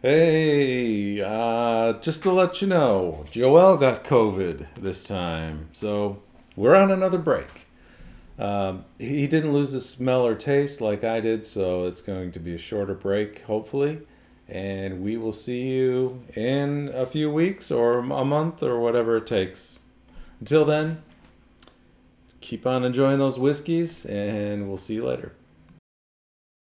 Hey, uh, just to let you know, Joel got COVID this time, so we're on another break. Um, he didn't lose his smell or taste like I did, so it's going to be a shorter break, hopefully. And we will see you in a few weeks or a month or whatever it takes. Until then, keep on enjoying those whiskeys, and we'll see you later.